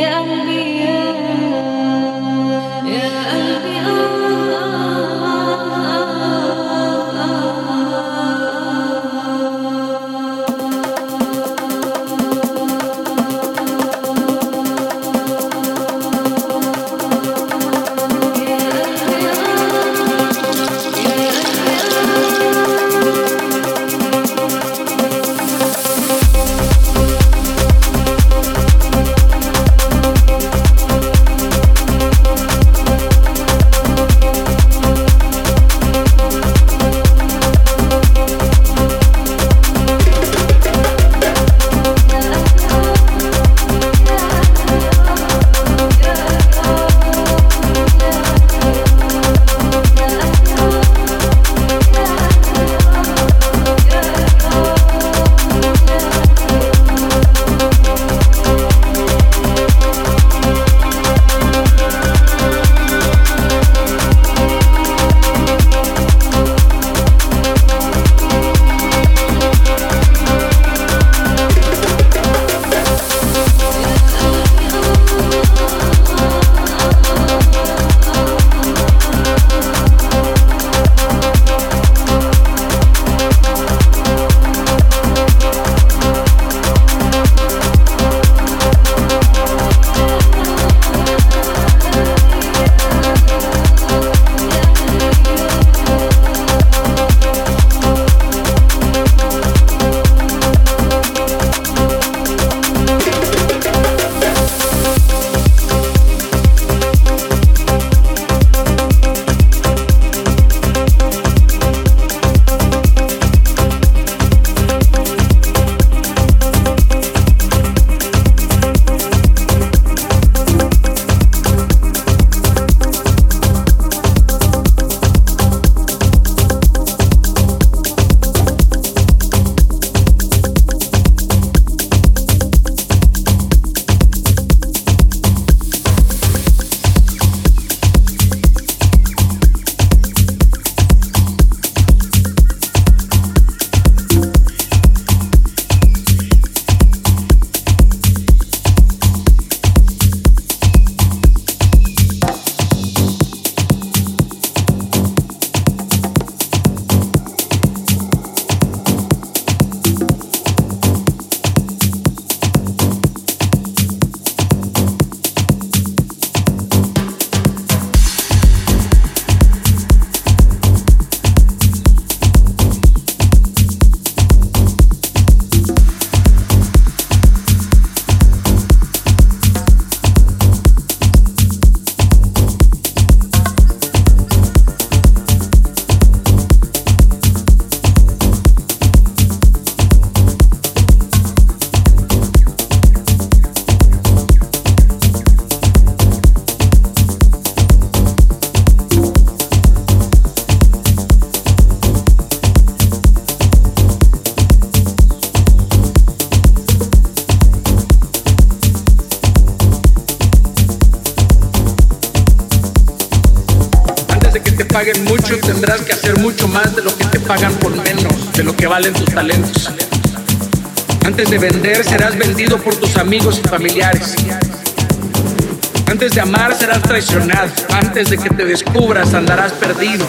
valen vendido por tus amigos y familiares. Antes de amar serás traicionado. Antes de que te descubras andarás perdido.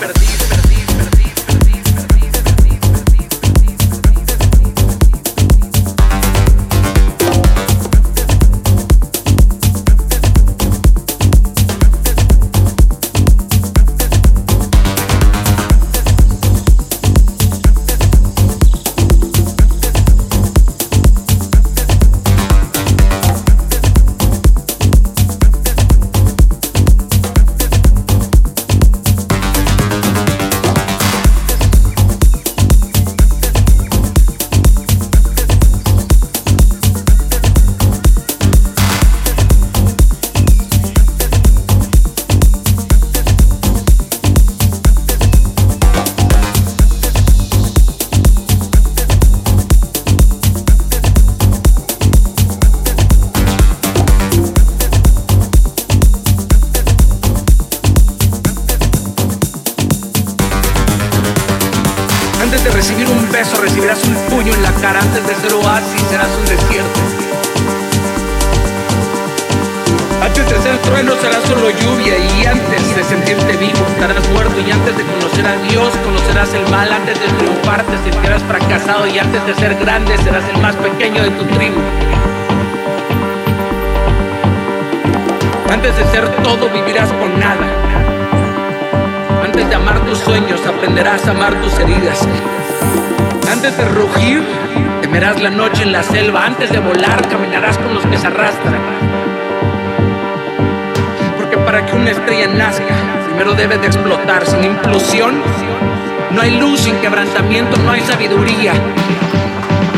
no hay luz sin quebrantamiento, no hay sabiduría.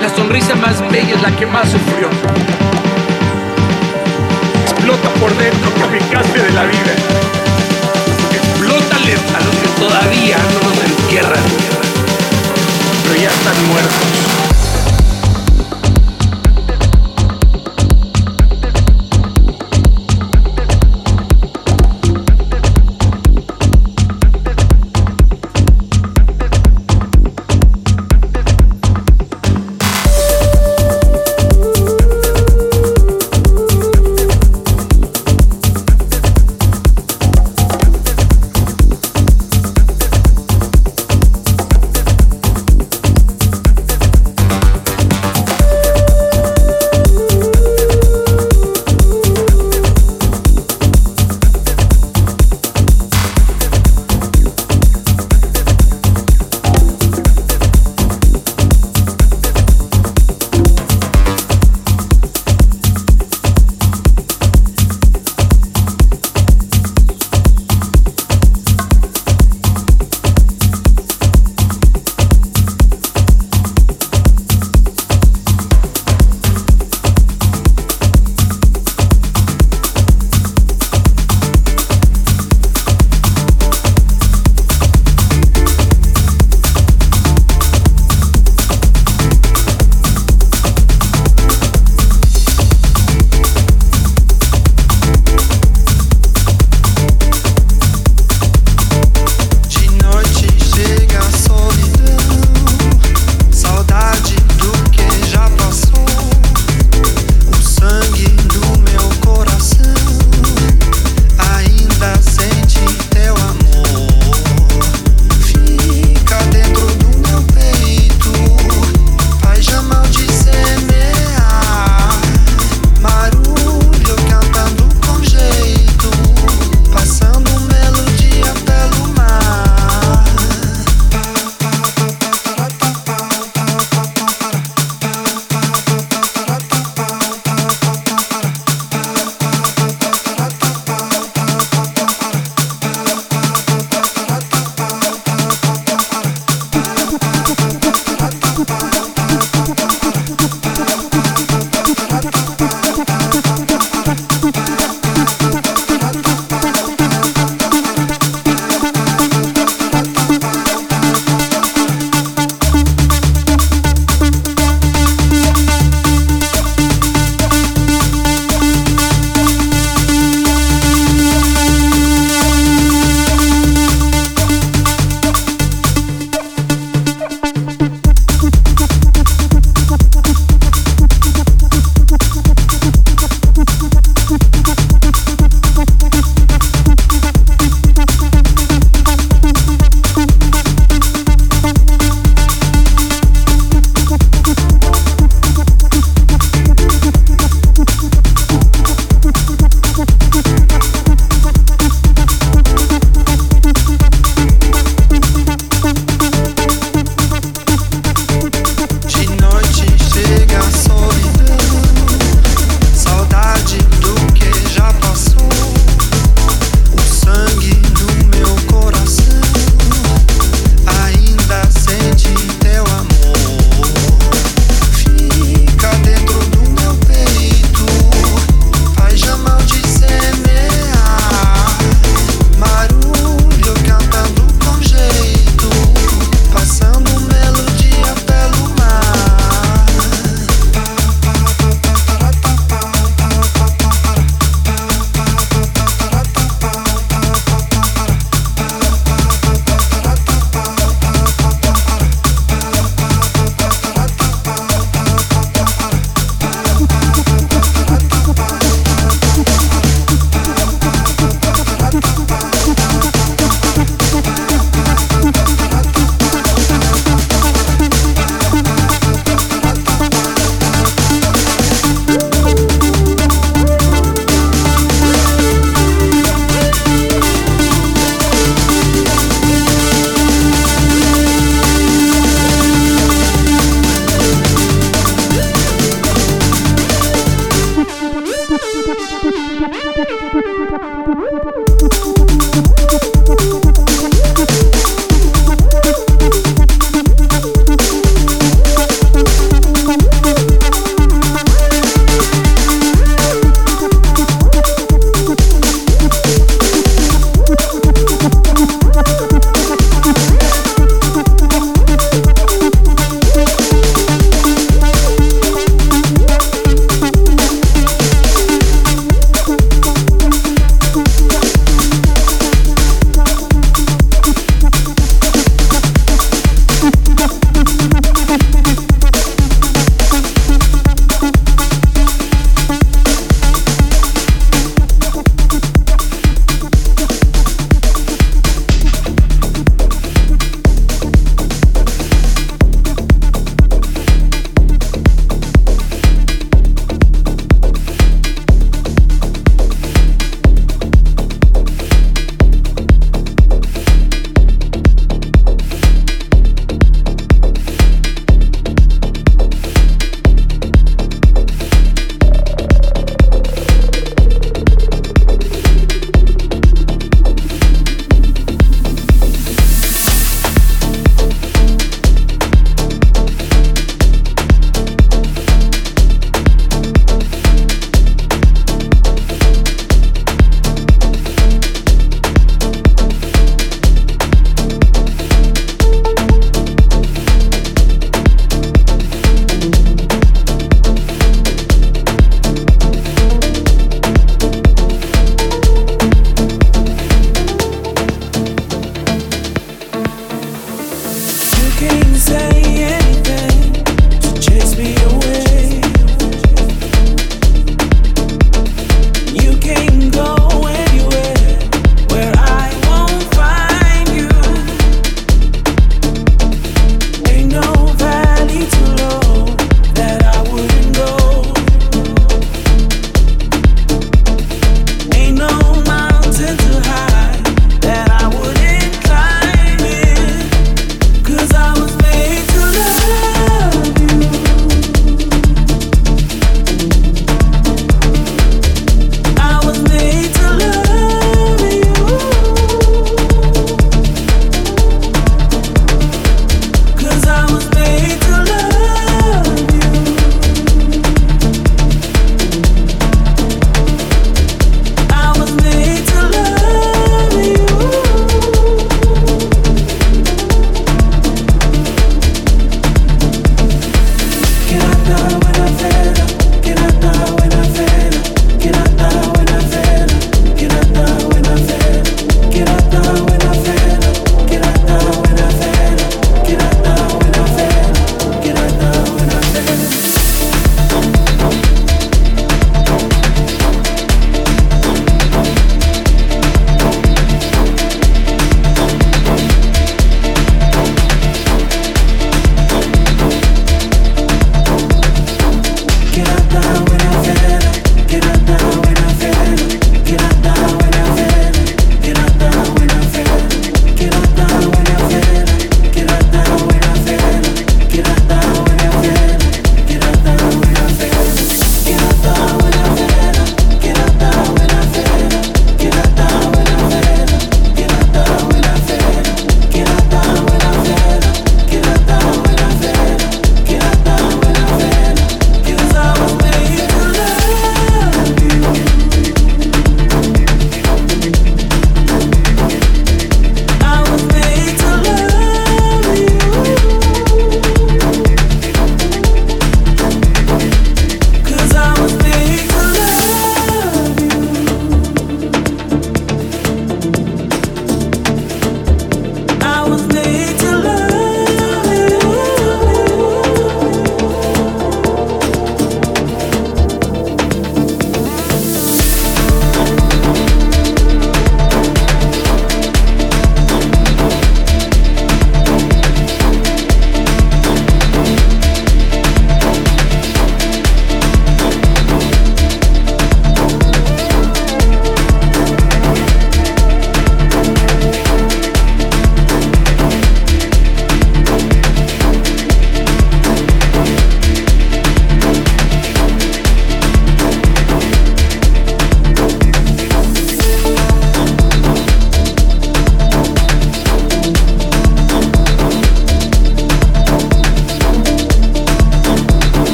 La sonrisa más bella es la que más sufrió.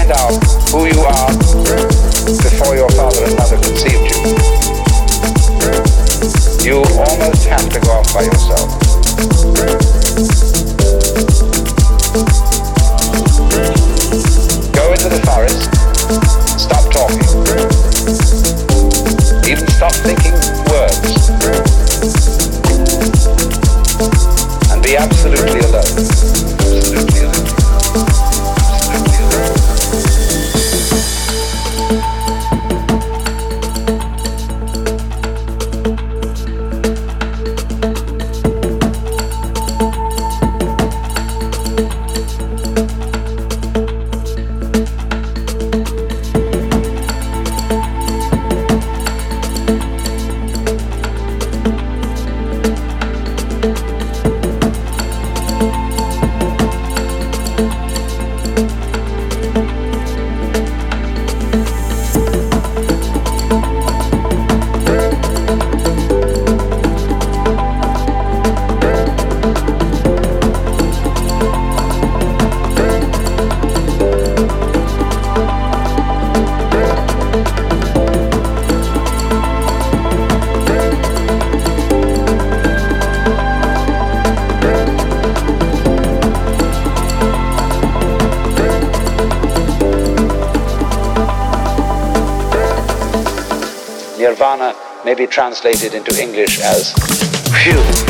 Find out who you are before your father and mother conceived you, you almost have to go off by yourself. Go into the forest, translated into English as phew.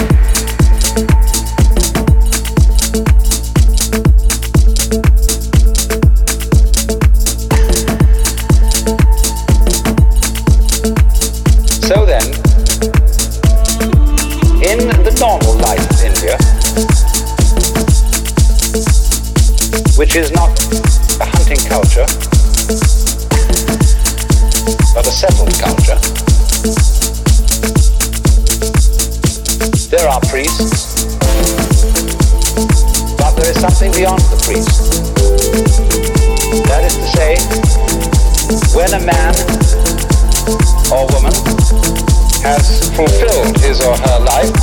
When a man or woman has fulfilled his or her life,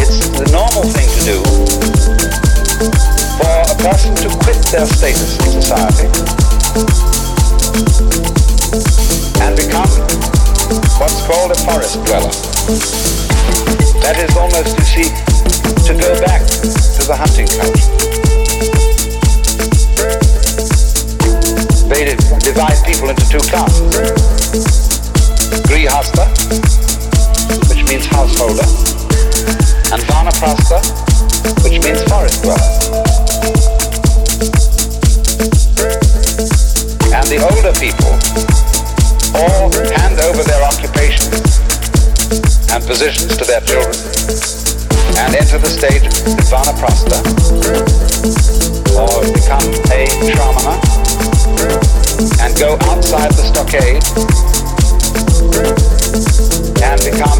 it's the normal thing to do for a person to quit their status in society and become what's called a forest dweller. That is almost, you see, to go back to the hunting culture. They divide people into two classes. Grihastha, which means householder, and Vanaprastha, which means forest dweller. And the older people all hand over their occupations and positions to their children and enter the stage of Vanaprastha or become a shramana and go outside the stockade and become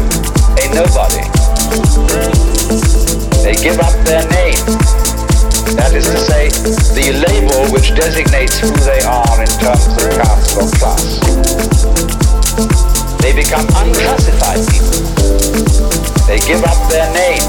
a nobody. They give up their name. That is to say, the label which designates who they are in terms of caste or class. They become unclassified people. They give up their name.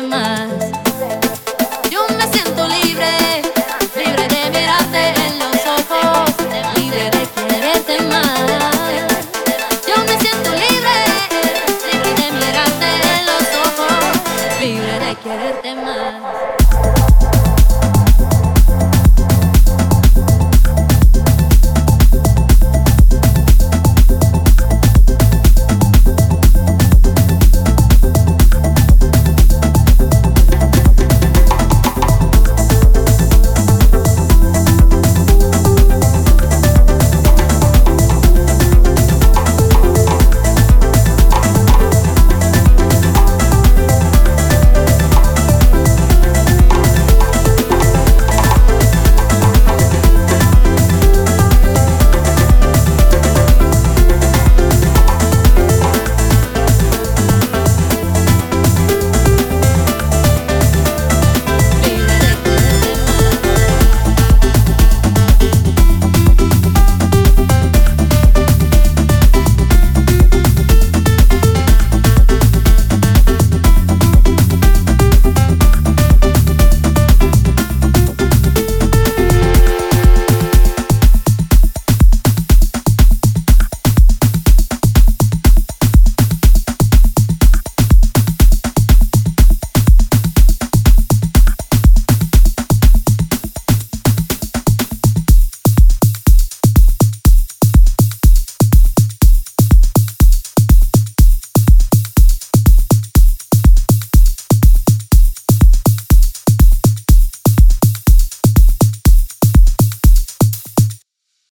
Más.